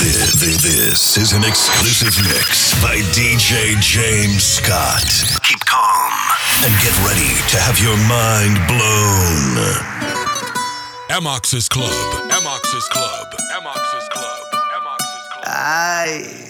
This, this is an exclusive mix by DJ James Scott. Keep calm and get ready to have your mind blown. Amox's Club. Amox's Club. Amox's Club. Amox's Club. Aye.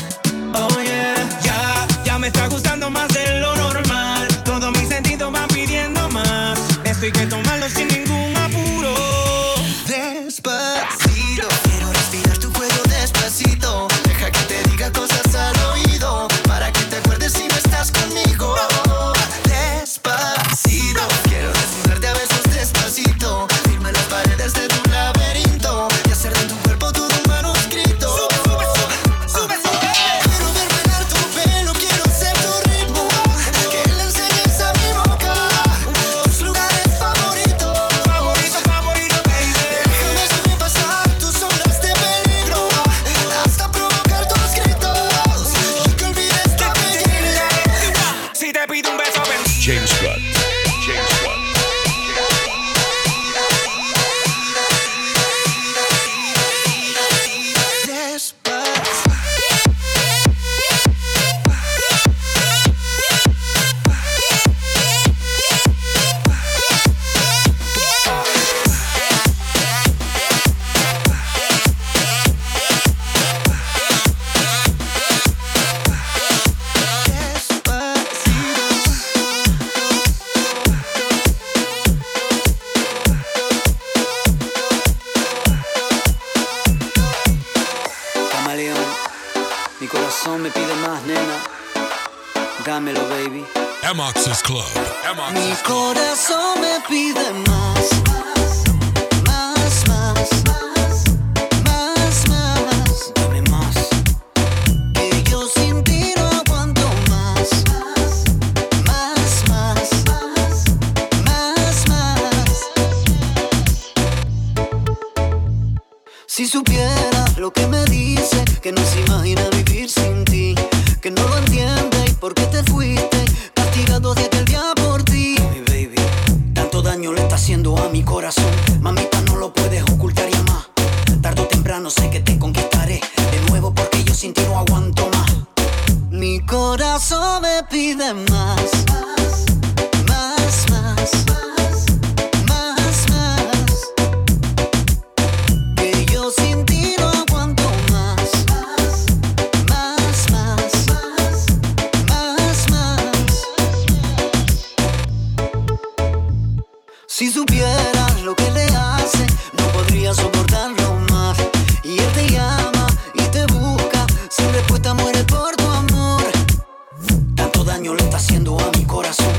violenta haciendo a mi corazón.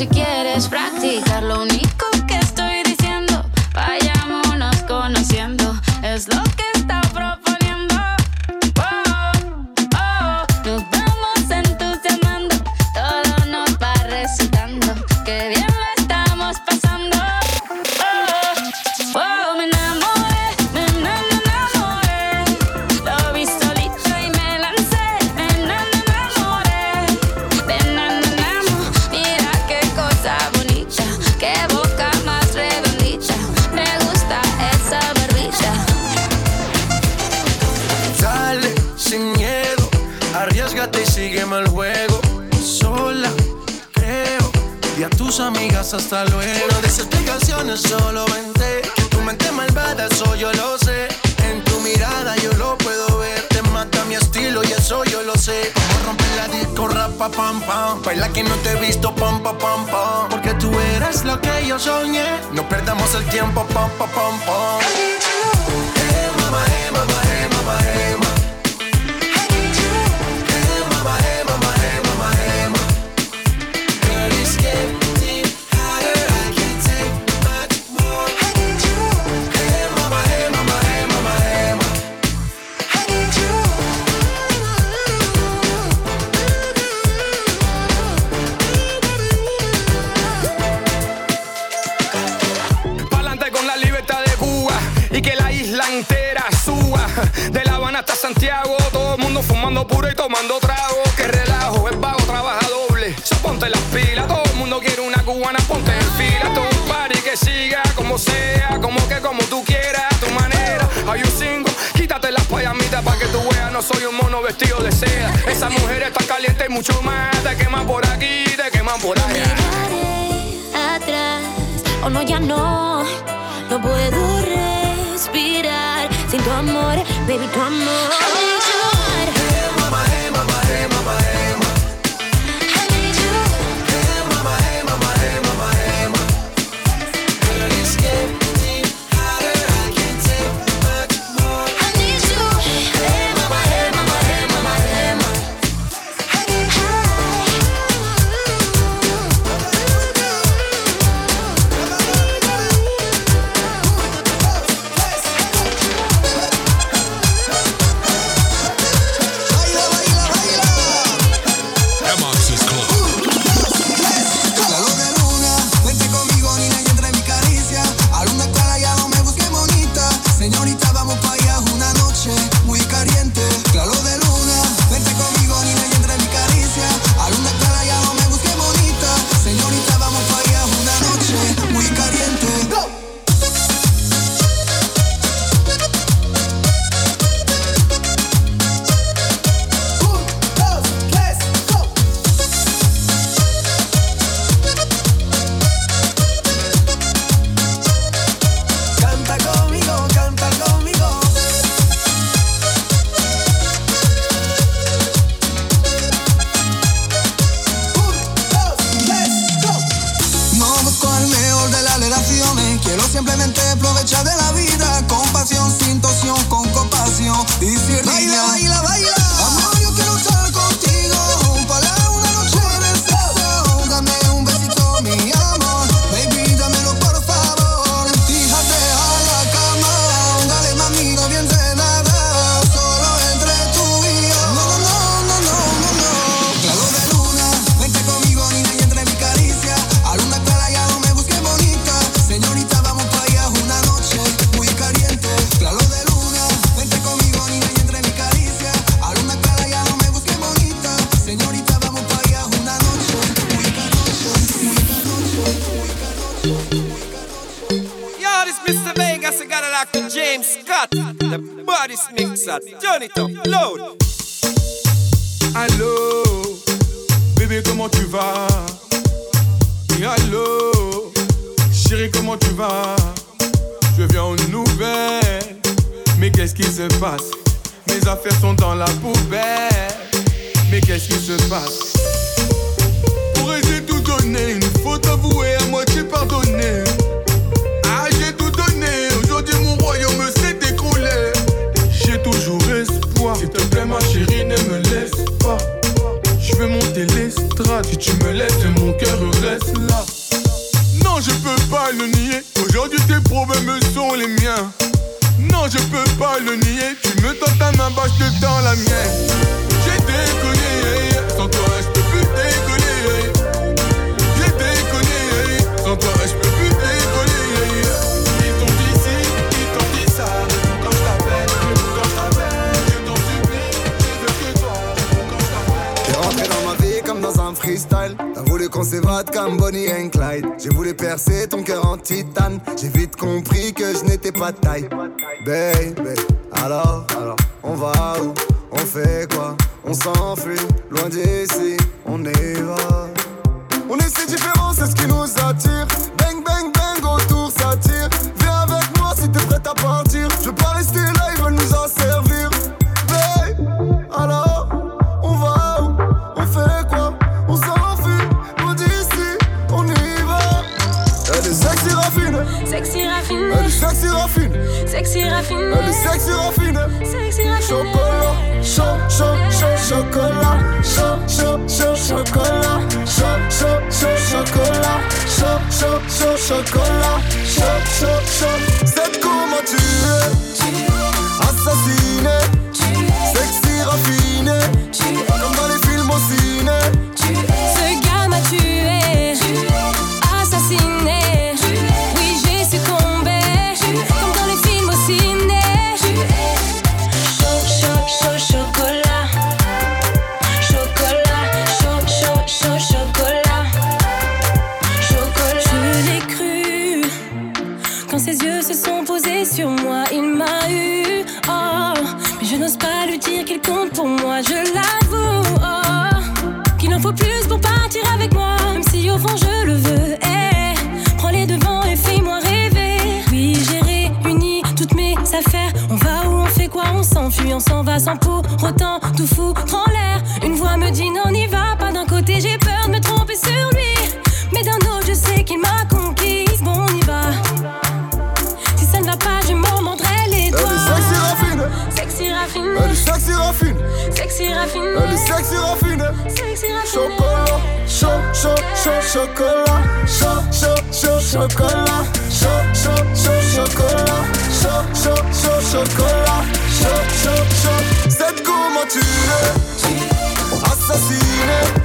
again. y que la isla entera suba. De La Habana hasta Santiago, todo el mundo fumando puro y tomando trago. Que relajo, el vago trabaja doble. So, ponte las pilas, todo el mundo quiere una cubana, ponte en fila. Todo un party que siga como sea, como que como tú quieras, a tu manera. Hay un single, quítate las payamitas para que tú veas, no soy un mono vestido de seda. Esa mujer está caliente y mucho más, te queman por aquí, te queman por allá. Atrás, o oh no, ya no, no puedo reír respirar sin tu amor, baby, tu amor. Simplemente aprovecha de la vida con pasión, sin tosión, con compasión. Y si baila, baila, baila. that. Turn. Allô, bébé, comment tu vas? Allô, chérie, comment tu vas? Je viens aux nouvelles, mais qu'est-ce qui se passe? Mes affaires sont dans la poubelle, mais qu'est-ce qui se passe? Pourrais-je tout donner? Une faute avouée, à moitié pardonnée. Ma chérie, ne me laisse pas. Je vais monter l'estrade, si tu me laisses, mon cœur reste là. Non, je peux pas le nier, aujourd'hui tes problèmes sont les miens. Non, je peux pas le nier, tu me tends ta main, bah la mienne. J'ai déconné, sans toi Bonnie and Clyde. J'ai voulu percer ton cœur en titane. J'ai vite compris que je n'étais pas taille. Baby, alors, alors, on va où? On fait quoi? On s'enfuit, loin d'ici, on y va. On est si différents, c'est ce qui nous attire. Bang, bang, bang, sok, sok, sok, sok, sok, sok va sans pour autant tout foutre en l'air. Une voix me dit non, n'y va pas. D'un côté, j'ai peur de me tromper sur lui, mais d'un autre, je sais qu'il m'a conquise. Bon, on y va. Si ça ne va pas, je m'en mordrai les doigts. sexy raffiné, elle est sexy raffine, sexy raffiné, elle est sexy raffine. sexy raffiné. Chocolat, chaud, chaud, chaud, chocolat, chaud, chaud, chaud, chocolat, chaud, chaud, chaud, chocolat, chaud, chaud, chaud, chocolat, chaud, chaud, chaud. creature assassine.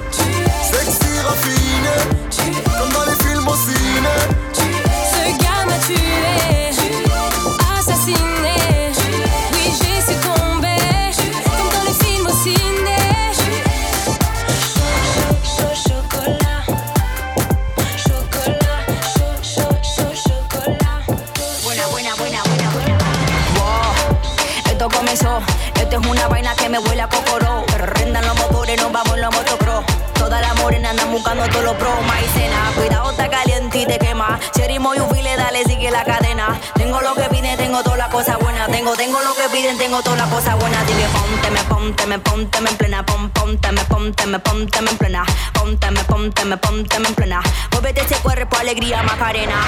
Me huele a cocoró. Rendan los motores, nos vamos en los motocross. Todas las morenas andan buscando todos los pros. Maicena, cuidado, está caliente y te quema. Cherimo y ufile, dale, sigue la cadena. Tengo lo que piden, tengo todas las cosas buenas. Tengo, tengo lo que piden, tengo todas las cosas buenas. Dile, ponte, me, ponte, me, ponte, me en plena. Pon, ponte, me, ponte, me, ponte, me en plena. Ponte, me, ponte, me, ponte, me en plena. Muévete ese cuerpo, alegría, Macarena.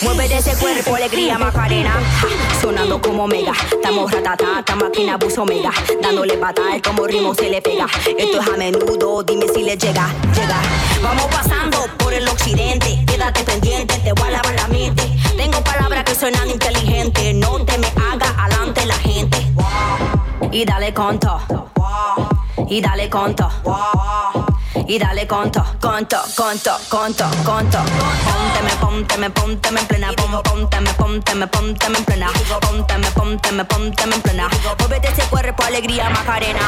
Mueve de ese cuerpo, alegría, Macarena. Sonando como mega. Estamos ratata, esta máquina buzo mega. Dándole patada, como ritmo se le pega. Esto es a menudo, dime si le llega, llega. Vamos pasando por el occidente. Quédate pendiente, te voy a lavar la mente. Tengo palabras que suenan inteligentes. No te me haga adelante la gente. Y dale conto. Y dale conto y dale conto, conto, conto, conto, conto. Ponte me, ponte me, ponte me en plena, ponte me, ponte me, ponte me en plena, ponte me, ponte me, ponte me en plena. Móvete ese cuerpo, alegría, Macarena.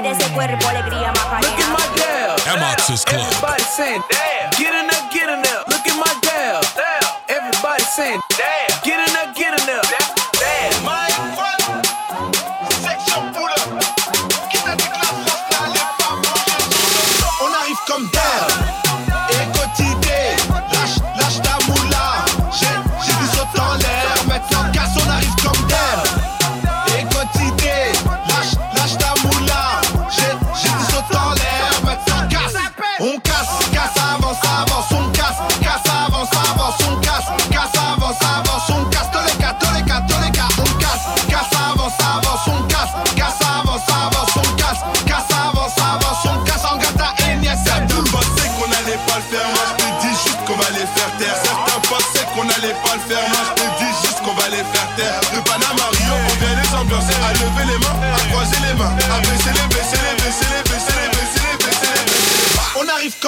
Y ese cuerpo, alegría, Macarena. Look at my girl. Amox's Everybody saying, damn. Get in up, get in up. Look at my girl. Everybody saying, damn. Get in up, get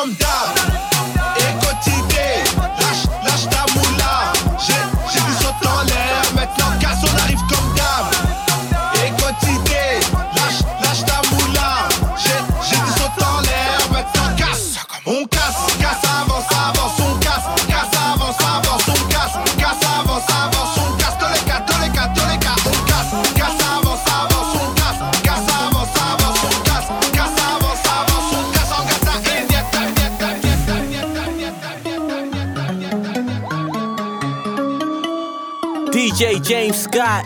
come done. James Scott.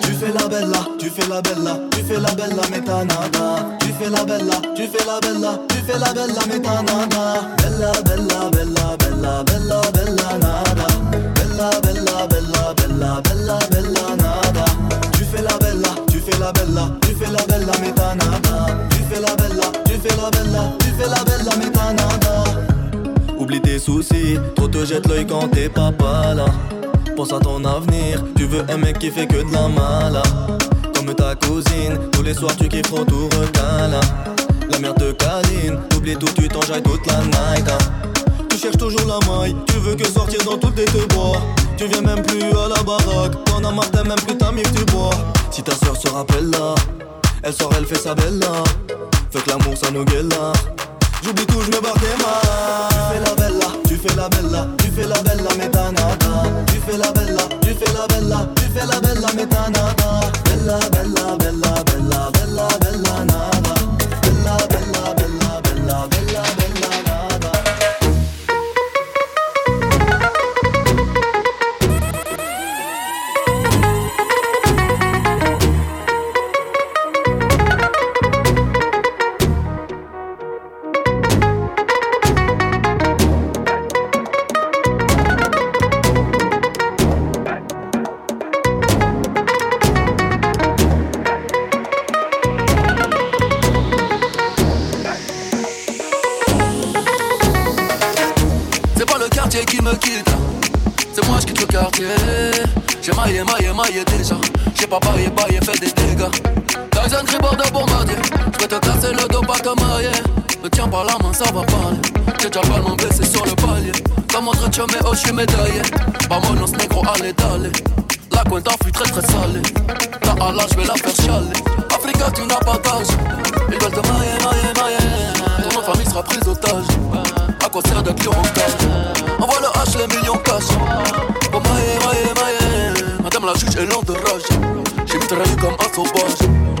Tu fais la bella, tu fais la bella, tu fais la bella, mais t'as nada. Tu fais la bella, tu fais la bella, tu fais la bella, mais t'as nada. Bella, bella, bella, bella, bella, bella, nada. Bella, bella, bella, bella, bella, bella, nada. Tu fais la bella, tu fais la bella, tu fais la bella, mais t'as nada. Tu fais la bella, tu fais la bella, tu fais la bella, mais t'as nada. Oublie tes soucis, trop te jette l'œil quand t'es papa là pense à ton avenir. Tu veux un mec qui fait que de la mala. Comme ta cousine, tous les soirs tu kifferas tout recala. La mère te câline, t'oublies tout, tu t'enjailles toute la night. Tu cherches toujours la maille, tu veux que sortir dans tout tes te bois. Tu viens même plus à la baraque, t'en as marre, même plus ta mif, tu bois. Si ta soeur se rappelle là, elle sort, elle fait sa belle là. Fait que l'amour ça nous là. J'oublie tout, je me barre des mains. Tu fais la bella, tu fais la bella, tu fais la bella, t'as nada. Tu fais la bella, tu fais la bella, tu fais la bella, t'as nada. Bella, bella, bella, bella, bella, bella, nada. Le quartier qui me quitte, c'est moi je quitte le quartier. J'ai maillé, maillé, maillé déjà. J'ai pas baillé, baillé, fait des dégâts. Tyson tribord de bombardier. J'peux te casser le dos, pas te marier. Me tiens par la main, ça va parler. J'ai déjà pas mon blessé sur le palier. Comme autre tu mais oh, j'suis médaillé. Vamonos négro, allez, d'aller. La cuenta fut très très salée. Ta Allah, j'vais la faire chialer. Africa, tu n'as pas d'âge. Ils veulent te mailler, mailler, mailler. Ton famille sera prise otage. Quoi sert d'être en Envoie le H, les millions cash. Oh maille, maille, maille. Madame la juge est lente de rage. J'ai trahi comme un sauvage.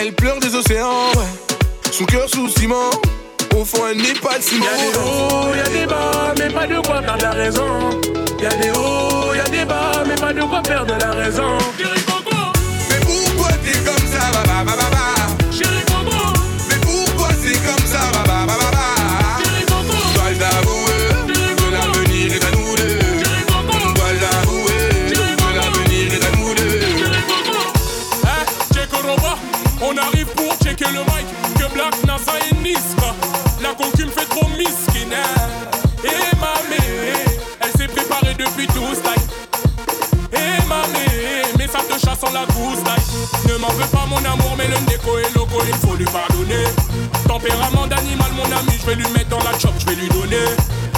Elle pleure des océans, ouais. Son cœur sous ciment, au fond elle n'est pas de ciment. Y'a des hauts, y'a des bas, mais pas de quoi perdre la raison. Y'a des hauts, y'a des bas, mais pas de quoi perdre la raison. Mais pourquoi t'es comme ça, bah, bah, bah, bah, bah. pas mon amour, mais le déco est loco, il faut lui pardonner. Tempérament d'animal, mon ami, je vais lui mettre dans la chope, je vais lui donner.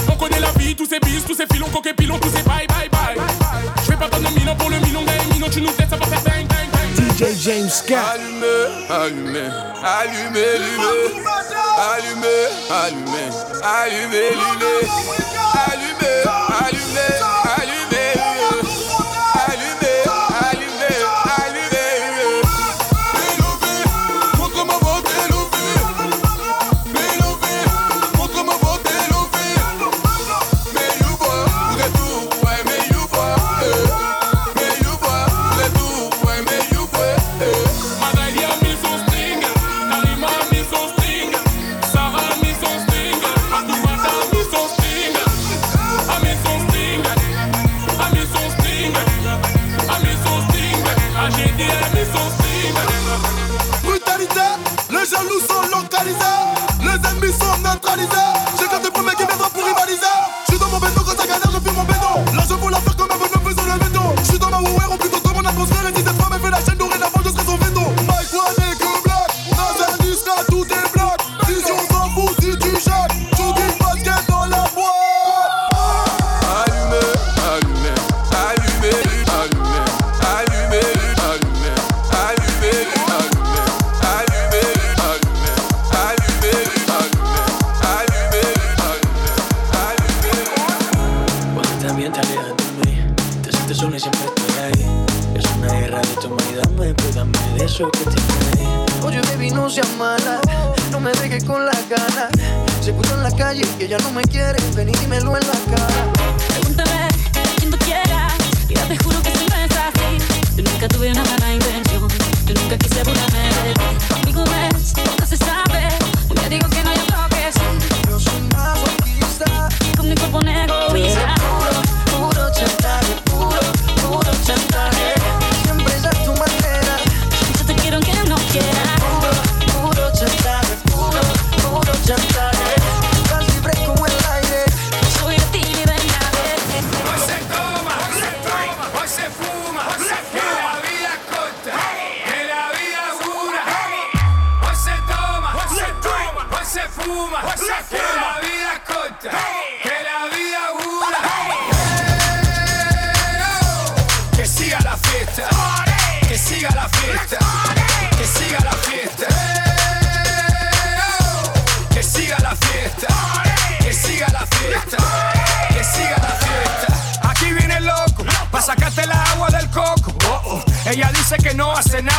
On connaît la vie, tous ces bis, tous ces filons, coquets pilons, tous ces bye bye bye. Je vais pas donner milan pour le milon, gars, minon, tu nous têtes, ça va faire bang bang bang. DJ James Scott. Allumé, allumé, allumé, allumé, allumé, allumé, allumé, allumé, allumé, allumé.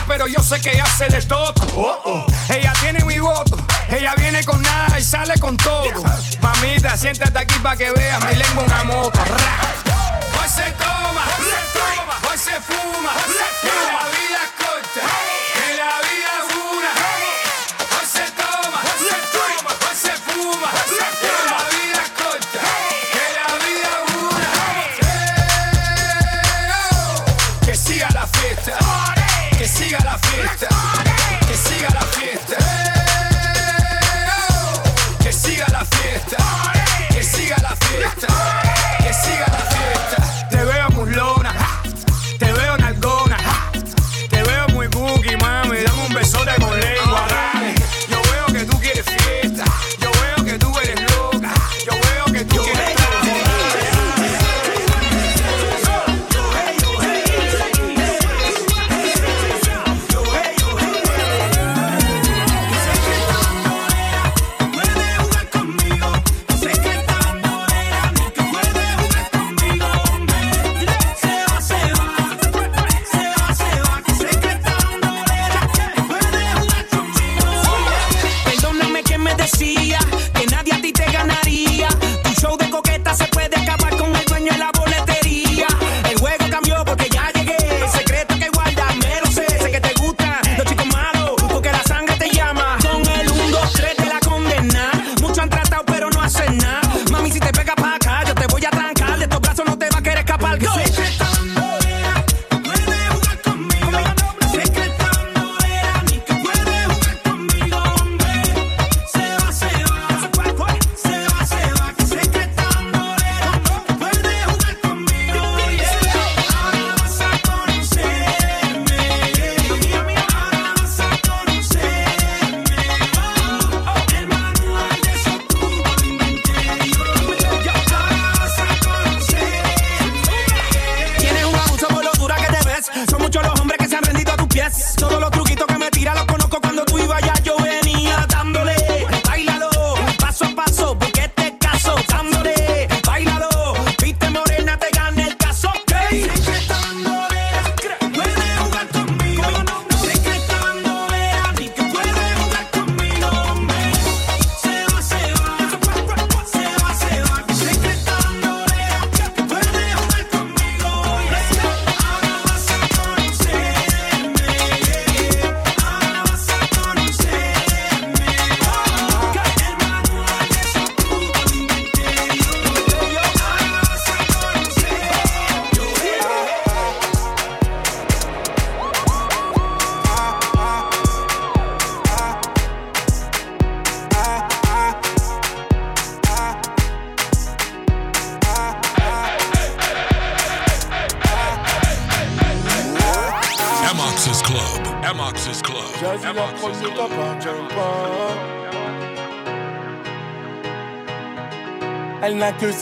pero yo sé que ella se les todo. Ella tiene mi voto, ella viene con nada y sale con todo. Mamita, siéntate aquí para que veas mi lengua una moto. Hoy se toma, se toma, hoy se fuma, hoy se fuma. La vida es corta, que la vida es una. Hoy se toma, se toma, hoy se fuma.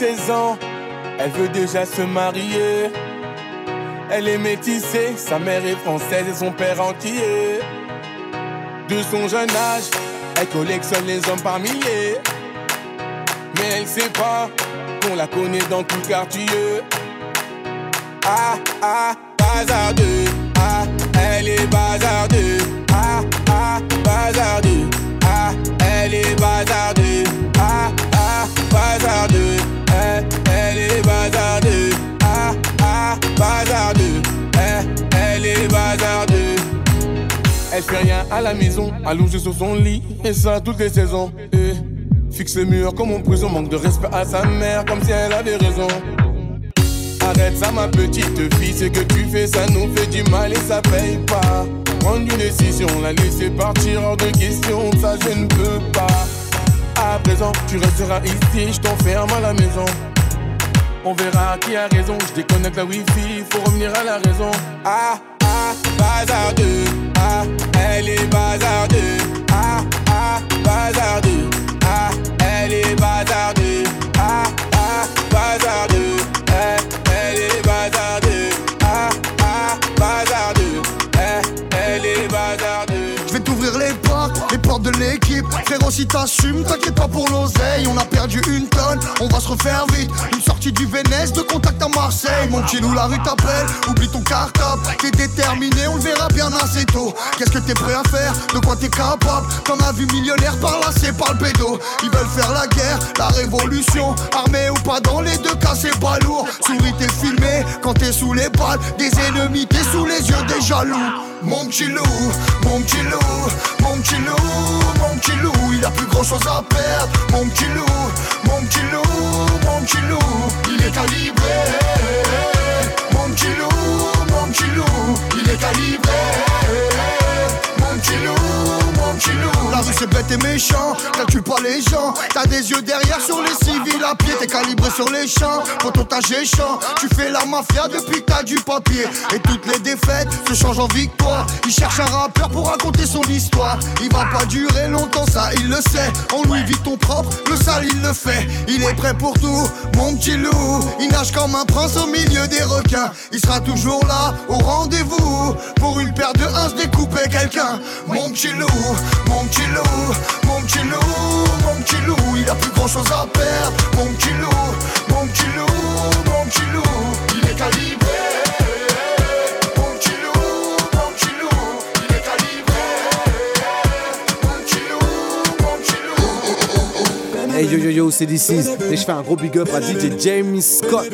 16 ans, elle veut déjà se marier. Elle est métissée, sa mère est française et son père entier. De son jeune âge, elle collectionne les hommes par milliers. Mais elle sait pas qu'on la connaît dans tout quartier. Ah ah, bazardeux. À la maison, allongée sur son lit, et ça toutes les saisons. Fixe le mur comme en prison, manque de respect à sa mère, comme si elle avait raison. Arrête ça ma petite fille, ce que tu fais ça nous fait du mal et ça paye pas Prendre une décision, la laisser partir hors de question, ça je ne peux pas À présent tu resteras ici, je t'enferme à la maison On verra qui a raison, je déconnecte la wifi, faut revenir à la raison Ah ah, bazardeux, ah, elle est bazardeux. Ah ah, bazardeux, ah, elle est bazardeux si t'assumes, t'inquiète pas pour l'oseille. On a perdu une tonne, on va se refaire vite. Une sortie du Vénès, de contact à Marseille. Mon petit loup, la rue t'appelle, oublie ton cartable. T'es déterminé, on le verra bien assez tôt. Qu'est-ce que t'es prêt à faire? De quoi t'es capable? T'en as vu millionnaire par là, c'est par le pédo. Ils veulent faire la guerre, la révolution. Armé ou pas, dans les deux cas, c'est pas lourd. Souris, t'es filmé quand t'es sous les balles des ennemis, t'es sous les yeux des jaloux. Mon petit loup, mon petit loup, mon petit loup, mon petit loup, il a plus grand chose à perdre. Mon petit loup, mon petit loup, mon petit loup, il est calibré. Mon petit loup, mon petit loup, il est calibré. Mon petit loup c'est bête et méchant. Calcule pas les gens, t'as des yeux derrière sur les civils à pied, t'es calibré sur les champs. Pour ton géchant, tu fais la mafia depuis que t'as du papier. Et toutes les défaites se changent en victoire. Il cherche un rappeur pour raconter son histoire. Il va pas durer longtemps, ça il le sait. En lui vit ton propre, le sale il le fait. Il est prêt pour tout, mon petit loup. Il nage comme un prince au milieu des requins. Il sera toujours là, au rendez-vous. Pour une paire de uns, découper quelqu'un. Mon petit loup, mon petit loup, mon petit loup, mon petit loup. Il a plus grand chose à perdre. Mon petit loup, mon petit loup, mon petit loup. Il est calibré. Hey yo yo yo, c'est DC. Et je fais un gros big up à DJ James Scott.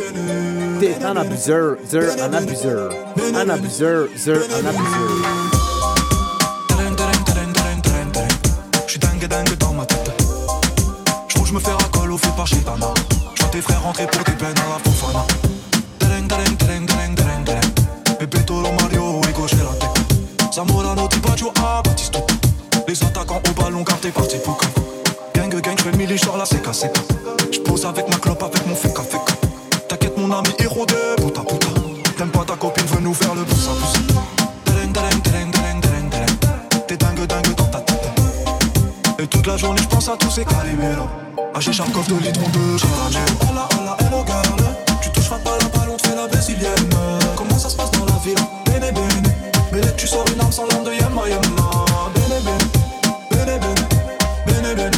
T'es un abuseur, un abuseur. Un abuseur, un abuseur. Chez Dana. J'vois tes frères rentrer pour des peines à la fofana. Tereng, tereng, tereng, tereng, tereng, tereng. Pepe Toro, Mario, Ego, tête. Zamorano, Tibaggio, ah, Batisto. Les attaquants au ballon, car t'es parti pour que. Gang, gang, j'fais le mili, j'sors la CK, CK. J'pose avec ma clope, avec mon feka, feka. T'inquiète, mon ami héros de puta, puta. T'aimes pas ta copine, veut nous faire le pouce à pouce. Tereng, tereng, tereng, tereng, tereng, tereng. T'es dingue, dingue dans ta tête. Et toute la journée, j'pense à tous ces caliméros. Ah, j'ai chaque coffre de litres de caramel. Hola, hola, hello girl. Tu touches pas la balle, on la brésilienne. Comment ça se passe dans la ville? Bene, bene. Que tu sors une arme sans l'âme de Yama, Yama. Bene, bene. Bene, bene. Bene, bene.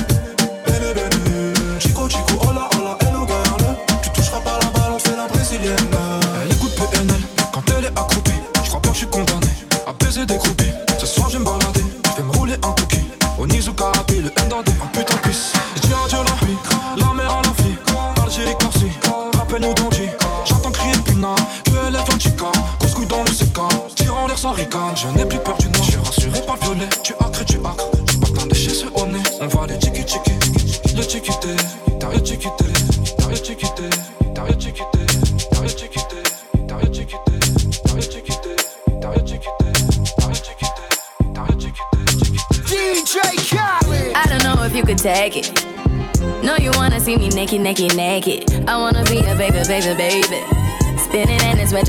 Bene, bene. Chico, chico, hola, hola, hello girl. Tu toucheras pas la balle, on la brésilienne. Elle écoute PNL quand elle est accroupie. J'crois pas que je suis condamné à baiser des groupies.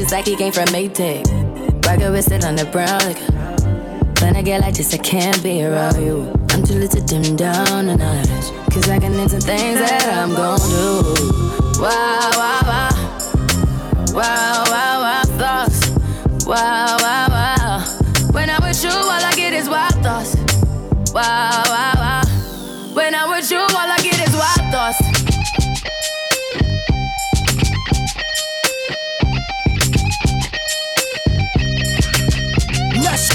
Just like he came from Maytag. Rocket with it on the brown. Like, when I get like this, I can't be around you. I'm too little to dim down the night. Cause I can into things that I'm gon' do. Wow, wow, wow. Wow, wow, wow, thoughts. Wow, wow, wow. When I'm with you, all I get is wild thoughts. Wow, wow, wow. When I'm with you, all I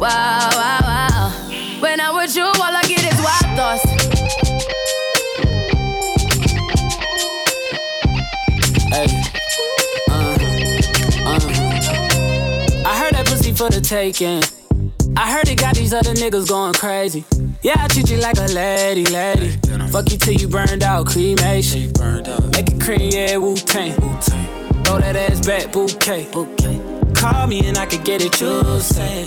Wow, wow, wow. When I'm with you, all I get is wild thoughts. Hey. Uh, uh. I heard that pussy for the taking. I heard it got these other niggas going crazy. Yeah, I treat you like a lady, lady. Fuck you till you burned out, cremation. Make it cream, yeah, Wu Tang. Throw that ass back, bouquet. Call me and I could get it, you say.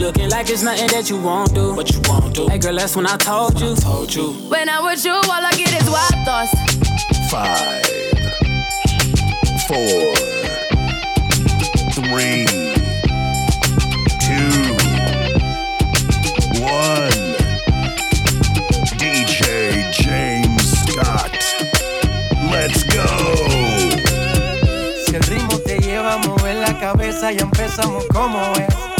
looking like it's nothing that you won't do. What you won't do. Hey girl, that's when I told you. I told you. When I was you, all I get is wild thoughts. Five, four, three, two, one. DJ James Scott. Let's go. Cabeza, empezamos como es.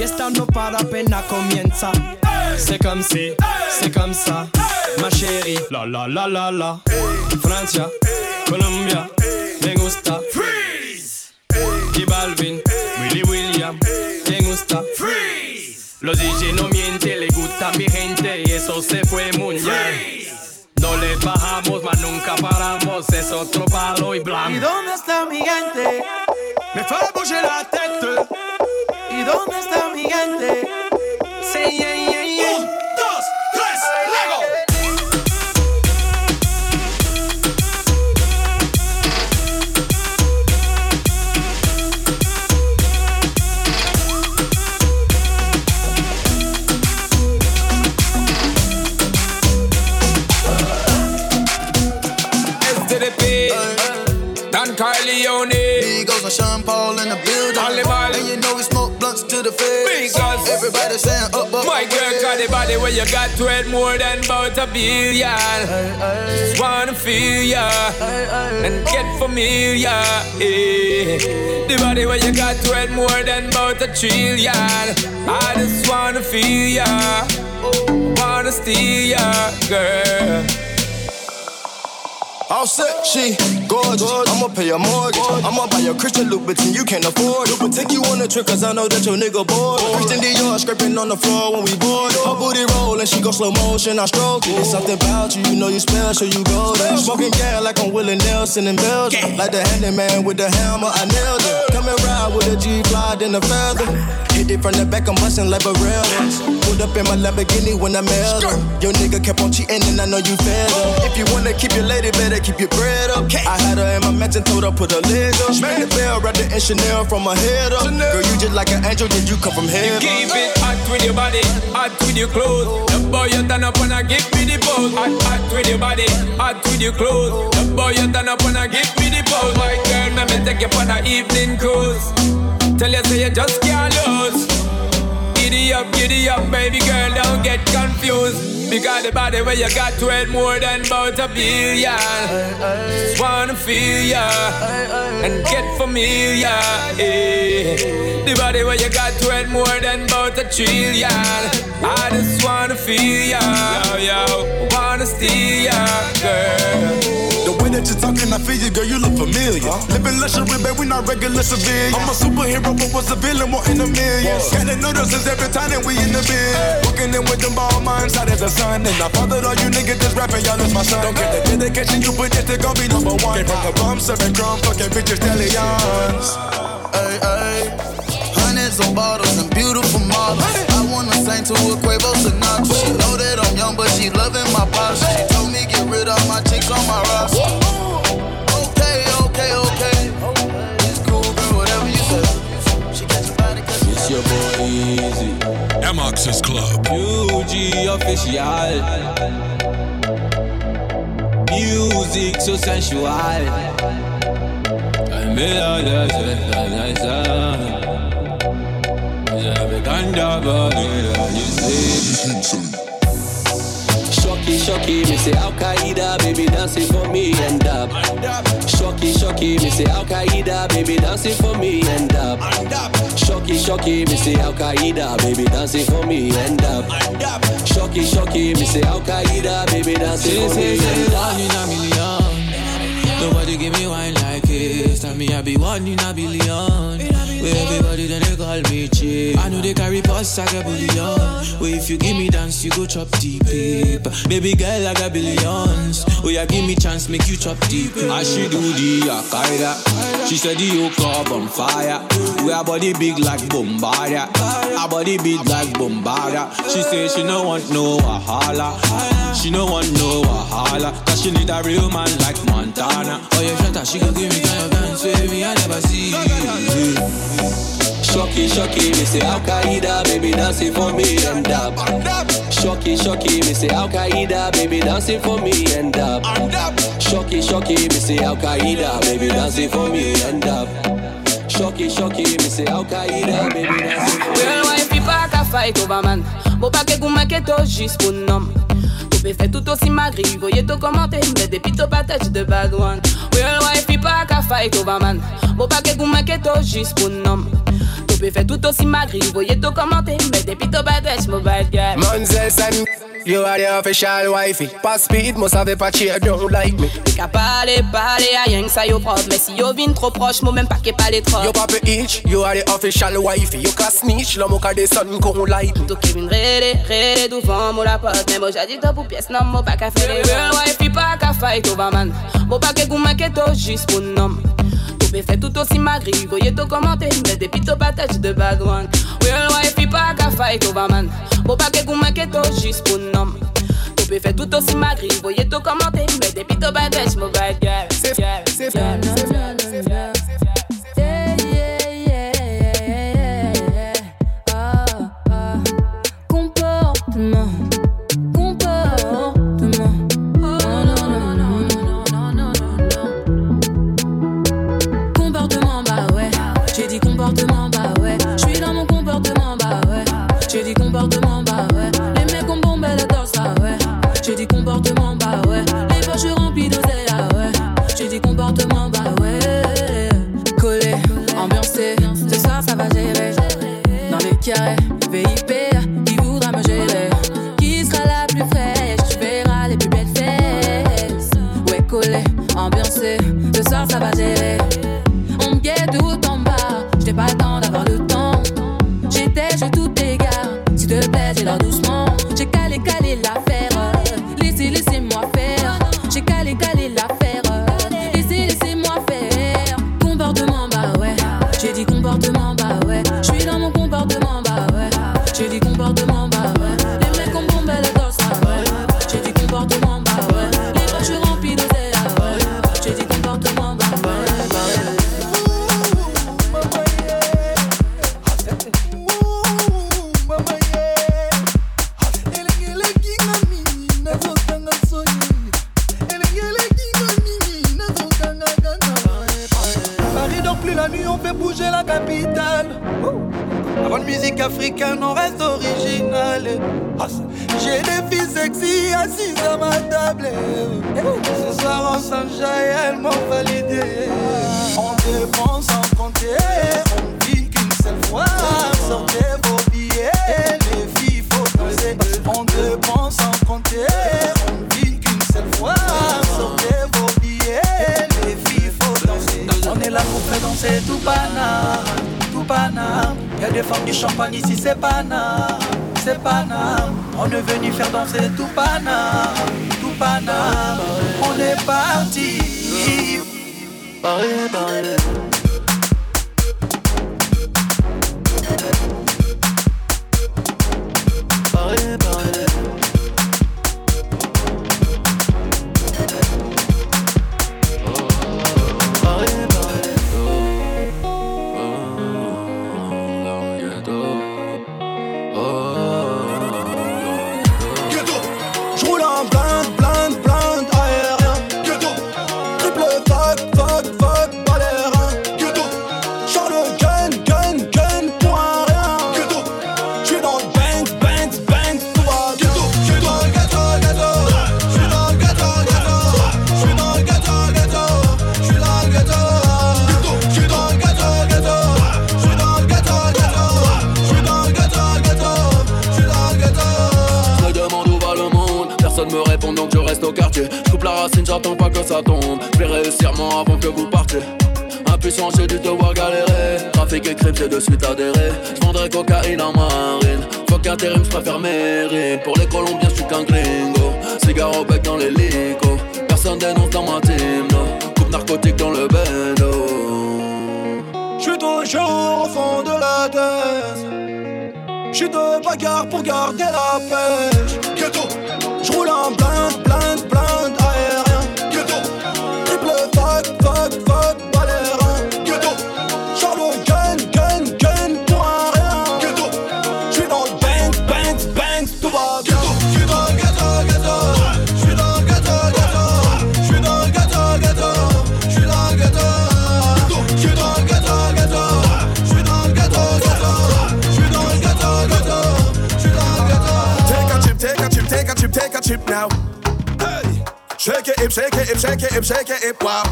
Fiesta no para apenas comienza. C'est comme si, c'est comme ça, ma chérie. La la la la la. Francia, Colombia, me gusta. Freeze. J Balvin, Willy William, me gusta. Freeze. Los DJ no mienten, le gusta mi gente y eso se fue muy bien. No le bajamos, mas nunca paramos, es otro palo y blanco. ¿Y dónde está mi gente? Me fue a la tête. ¿Y dónde está mi gente? Sí, yeah. To the face. Because Everybody saying up, up. My girl got the body where you got to it more than about a billion. Just wanna feel ya and get familiar. eh. The body where you got to it more than about a trillion. I just wanna feel ya, wanna steal ya, girl. All set, she gorgeous. I'ma pay your mortgage. I'ma buy your Christian Louboutin, you can't afford it. But take you on a trip, cause I know that your nigga bored. Christian Dior scraping on the floor when we board. Her booty rollin', she go slow motion, I stroke it. It's something about you, you know you special, you go golden. Smoking gas like I'm Willie Nelson in Belgium. Like the handyman with the hammer, I nailed it. Come and ride with a G fly in a feather. Hit it from the back, I'm bustin' like Barreras. Pulled up in my Lamborghini when I mailed her. Your nigga kept on cheating and I know you fed him. If you wanna keep your lady, better keep your bread up. I had her in my mansion, told her put her leg up. Spin the bell, wrapped it H&M in Chanel from her head up. Girl, you just like an angel, did you come from heaven? Keep it hot with your body, hot with your clothes. The boy you turn up and I give me the pose. Hot, hot with your body, hot with your clothes. The boy you turn up and I give me the pose. My girl, let me take you for an evening cruise. Tell you say you just can't lose. Giddy up, giddy up, baby girl, don't get confused. Because the body where you got to it more than about a billion. Just wanna feel ya and get familiar. eh. The body where you got to it more than about a trillion. I just wanna feel ya, yo, yo. Wanna steal ya, girl. The way that you're talking, I feel you, girl, you look familiar. Living luxury, babe, we not regular civilians. I'm a superhero, but was a villain, more in a million. Can't notice us every time that we in the bed. Walking in with them ball minds, hot as the sun. And I fathered all you niggas that's rapping, y'all is my son. Don't get the dedication you put, this they gon' be number one. Came from the bum, serving crumb, fucking bitches, stallions. Ay, ay. Hundreds of bottles and beautiful models. I wanna sing to a Quavo Sinatra. She know that I'm young, but she loving my posture. She told me get rid of my chicks on my roster. Okay, okay, okay. It's cool, girl, whatever you say. She got your body 'cause It's your boy Easy. Mox's Club. UG official. Music so sensual. I'm Shocky, shocky, me say Al Qaeda, baby dancing for me and up. Shocky, shocky, me say Al Qaeda, baby dancing for me and up. Shocky, shocky, me say Al Qaeda, baby dancing for me and up. Shocky, shocky, me say Al Qaeda, baby dancing for me and up. One in a million. Nobody give me wine like this. Tell me I be one in a billion. Where everybody then they call me cheap. I know they carry pots, I got billion. Where if you give me dance, you go chop deep. Baby girl, I got billions. Oh yeah, give me chance, make you chop deep. I she do the Akaida. She said the yoke up on fire. We our body big like Bombardia. Our body big like Bombardia. She say she no want no wahala. She no want no wahala. Cause she need a real man like Montana. Oh yeah, shut up, she gon' give me kind of dance me, I never see. Shocky, shocky, me say Al Qaeda, baby dancing for me and dab. Shocky, shocky, me say Al Qaeda, baby dancing for me and dab. Shocky, shocky, me say Al Qaeda, baby dancing for me and dab. Shocky, shocky, me say Al Qaeda, baby dancing for me. Wife, pas qu'à fight over man. Bon paquet goût maquetto juste pour nom. Toupé fait tout aussi magri, voyez tout commenter, mais des pito patates de bad one. Real wife, pas qu'à fight over man. Bon paquet goût maquetto juste pour nom. Toupé fait tout aussi magri, voyez tout commenter, mais des pito patates, mobile girl. Manzel and you are the official wifey. Pas speed, must have a patchy, don't like me. T'es qu'à parler, parler à rien que ça yo propre. Mais si yo vin trop proche, moi même pas qu'est pas les trop. Yo papa itch, you are the official wifey. You can snitch, l'homme au cas des sons qu'on like me. Toi qui vin rêler devant moi la pote. Mais moi j'ai dit toi pour pièce, non, moi pas qu'à faire les real wife, pas qu'à fight over man. Moi pas qu'à goût maquetto juste pour nom. Toupé fait tout aussi magri, voyez tout commenter, mais des pito patates de bad one. Real wife, pas qu'à fight over man. Moi pas qu'à goût maquetto juste pour nom. Toupé fait tout aussi magri, voyez tout commenter, mais des pito patates, mobile girl. C'est c'est Comportement, bouger la capitale. Musique africaine, on reste original. Ah, J'ai des filles sexy assises à ma table. Ce soir, on s'enjaille, elles m'ont validé. On dépense sans compter, on vit qu'une seule fois. Sortez vos billets, les filles, faut danser. On dépense sans compter, on vit qu'une seule fois. Danser. On est là pour faire danser tout Paname, tout Paname. Y'a des femmes du champagne ici, c'est Paname, c'est Paname. On est venu faire danser tout Paname, tout Paname. On est parti. Paris. Paris, Paris. Au. Je coupe la racine, j'attends pas que ça tombe. Je réussir moi avant que vous partiez. Un puissance, j'ai dû te voir galérer. Trafic et crime, j'ai de suite adhéré. J'vendrais cocaïne en marine. Faut qu'intérim, j'préfère mes rimes. Pour les Colombiens, j'suis qu'un gringo. Cigare au bec dans l'hélico. Personne dénonce dans ma team. Coupe narcotique dans le bendo. J'suis toujours au fond de la tête. J'suis de bagarre pour garder la pêche. Ghetto, J'roule en blind, blind, blind chip now. Hey, shake it, hip, shake it, hip, shake it, hip, shake it, hip, wow.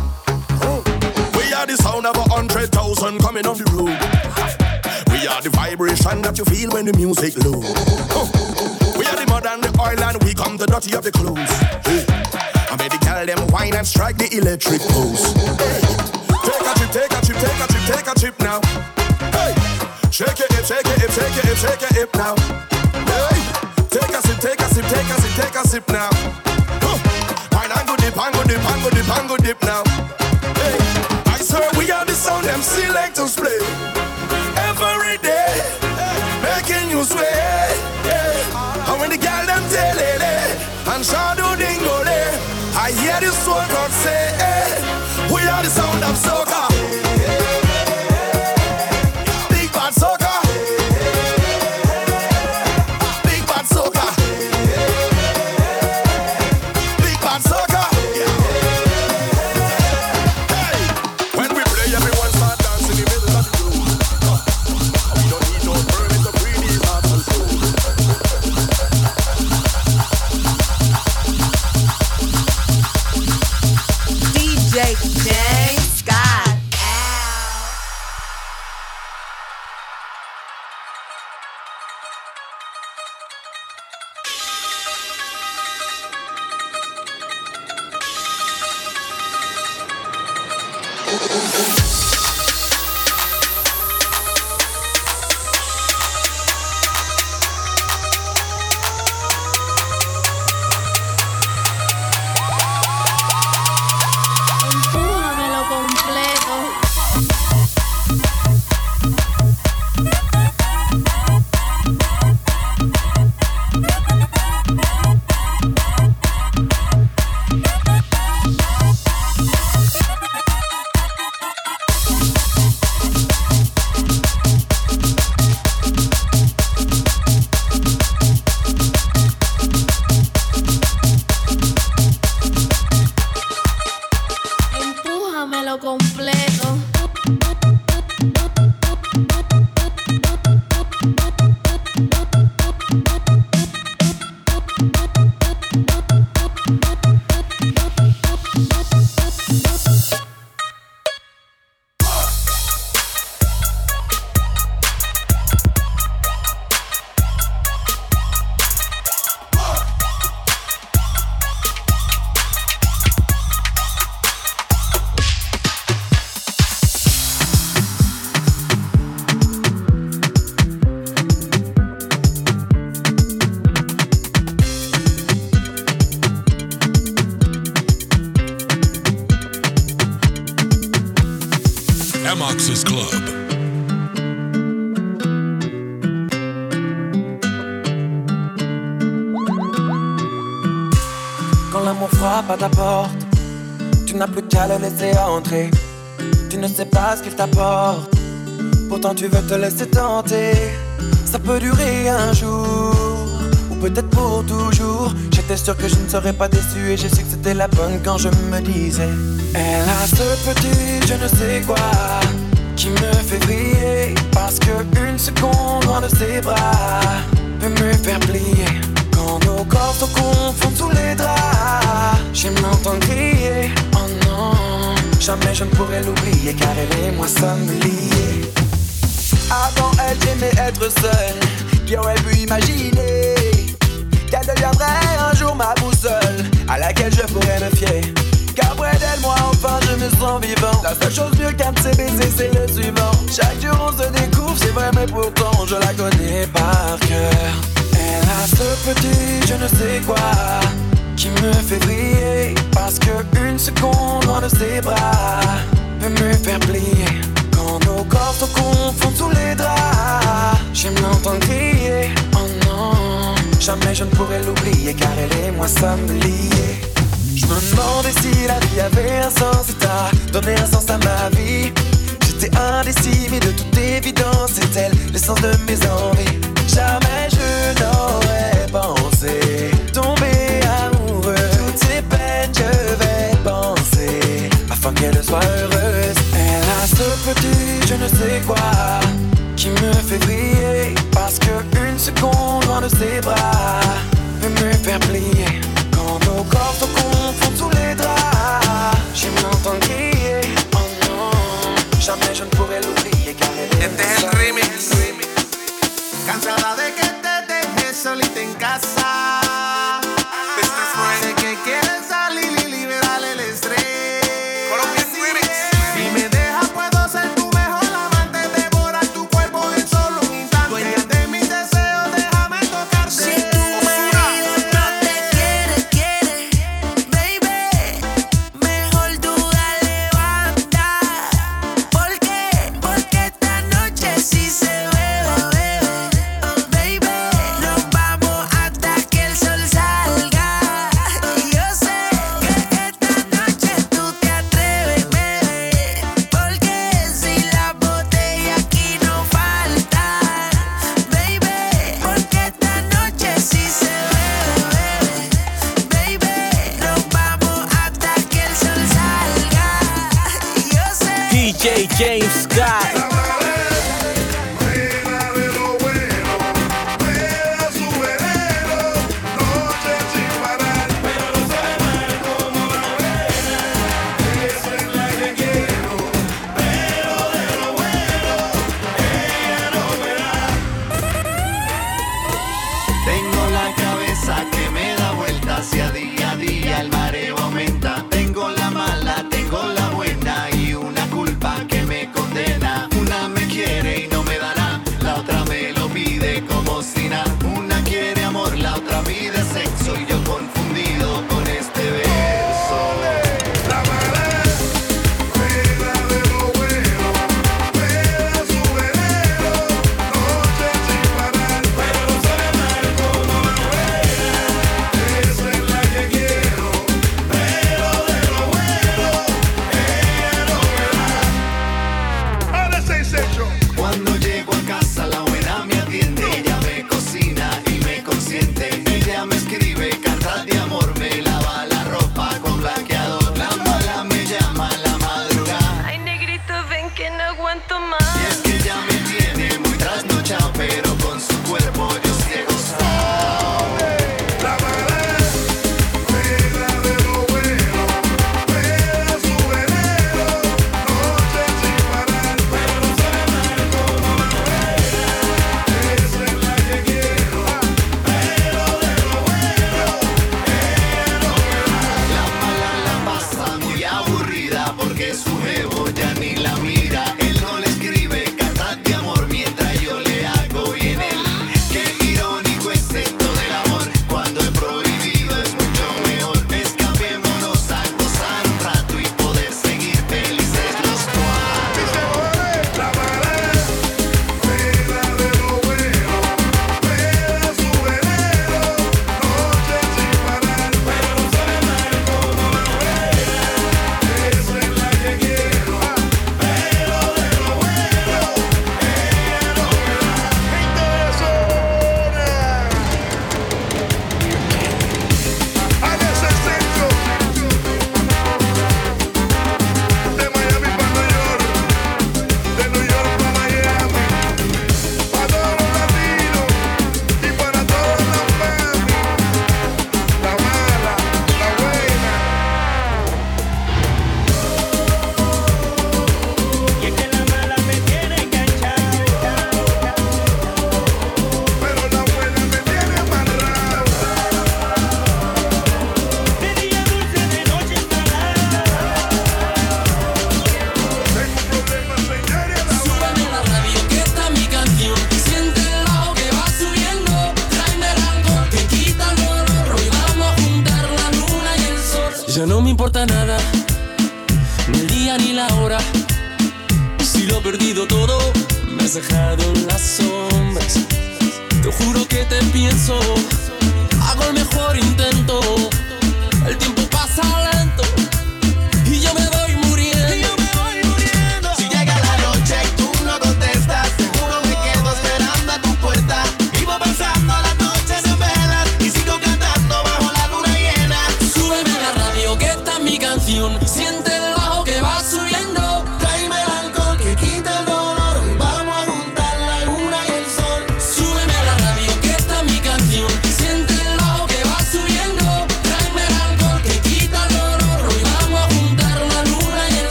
We are the sound of a hundred thousand coming off the road. We are the vibration that you feel when the music low. We are the mud and the oil and we come the dirty of the clothes. I made the girl them wine and strike the electric pose. Take a chip, take a chip, take a chip, take a chip now. Hey, shake it, hip, shake it, hip, shake it, hip, shake it, hip now. Take a sip, now. Wine and go dip, and go dip, and go dip, and go dip now. Hey, I swear we are the sound them selectors play every day, making you sway. Yeah. And when the girl them tell it, and shadow dingo I hear the soul God say, eh, we are the sound of soca. Amox's Club. Quand l'amour frappe à ta porte, tu n'as plus qu'à le laisser entrer. Tu ne sais pas ce qu'il t'apporte, pourtant tu veux te laisser tenter. Ça peut durer un jour, ou peut-être pour toujours. J'étais sûr que je ne serais pas déçu et j'ai su que c'était la bonne quand je me disais. Elle a ce petit je ne sais quoi qui me fait briller. Parce que une seconde loin de ses bras peut me faire plier. Quand nos corps se confondent sous les draps, j'aime l'entendre crier. Oh non, jamais je ne pourrais l'oublier car elle et moi sommes liés. Avant elle, j'aimais être seule. Qui aurait pu imaginer qu'elle deviendrait ma boussole à laquelle je pourrais me fier? Car d'elle, moi enfin je me sens vivant. La seule chose mieux qu'un de ces baisers, c'est le suivant. Chaque jour on se découvre, c'est vrai, mais pourtant je la connais par cœur. Elle a ce petit je ne sais quoi qui me fait briller. Parce que une seconde loin de ses bras peut me faire plier. Quand nos corps se confondent sous les draps, j'aime l'entendre crier. Oh non, jamais je ne pourrais l'oublier car elle et moi sommes liés. Je me demandais si la vie avait un sens et t'as donné un sens à ma vie. J'étais indécis, mais de toute évidence, c'est elle l'essence de mes envies. Jamais je n'aurais pensé tomber amoureux. Toutes ces peines, je vais penser afin qu'elle soit heureuse. Elle a ce petit je ne sais quoi qui me fait briller. Parce que seconde loin de ses bras peut me faire plier. Quand nos corps se confondent sous les draps, j'aime l'entendre crier. Oh non, jamais je ne pourrais l'oublier car elle est Este es el remix. Cansada de que te dejes solita en casa.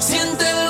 Siente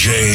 J.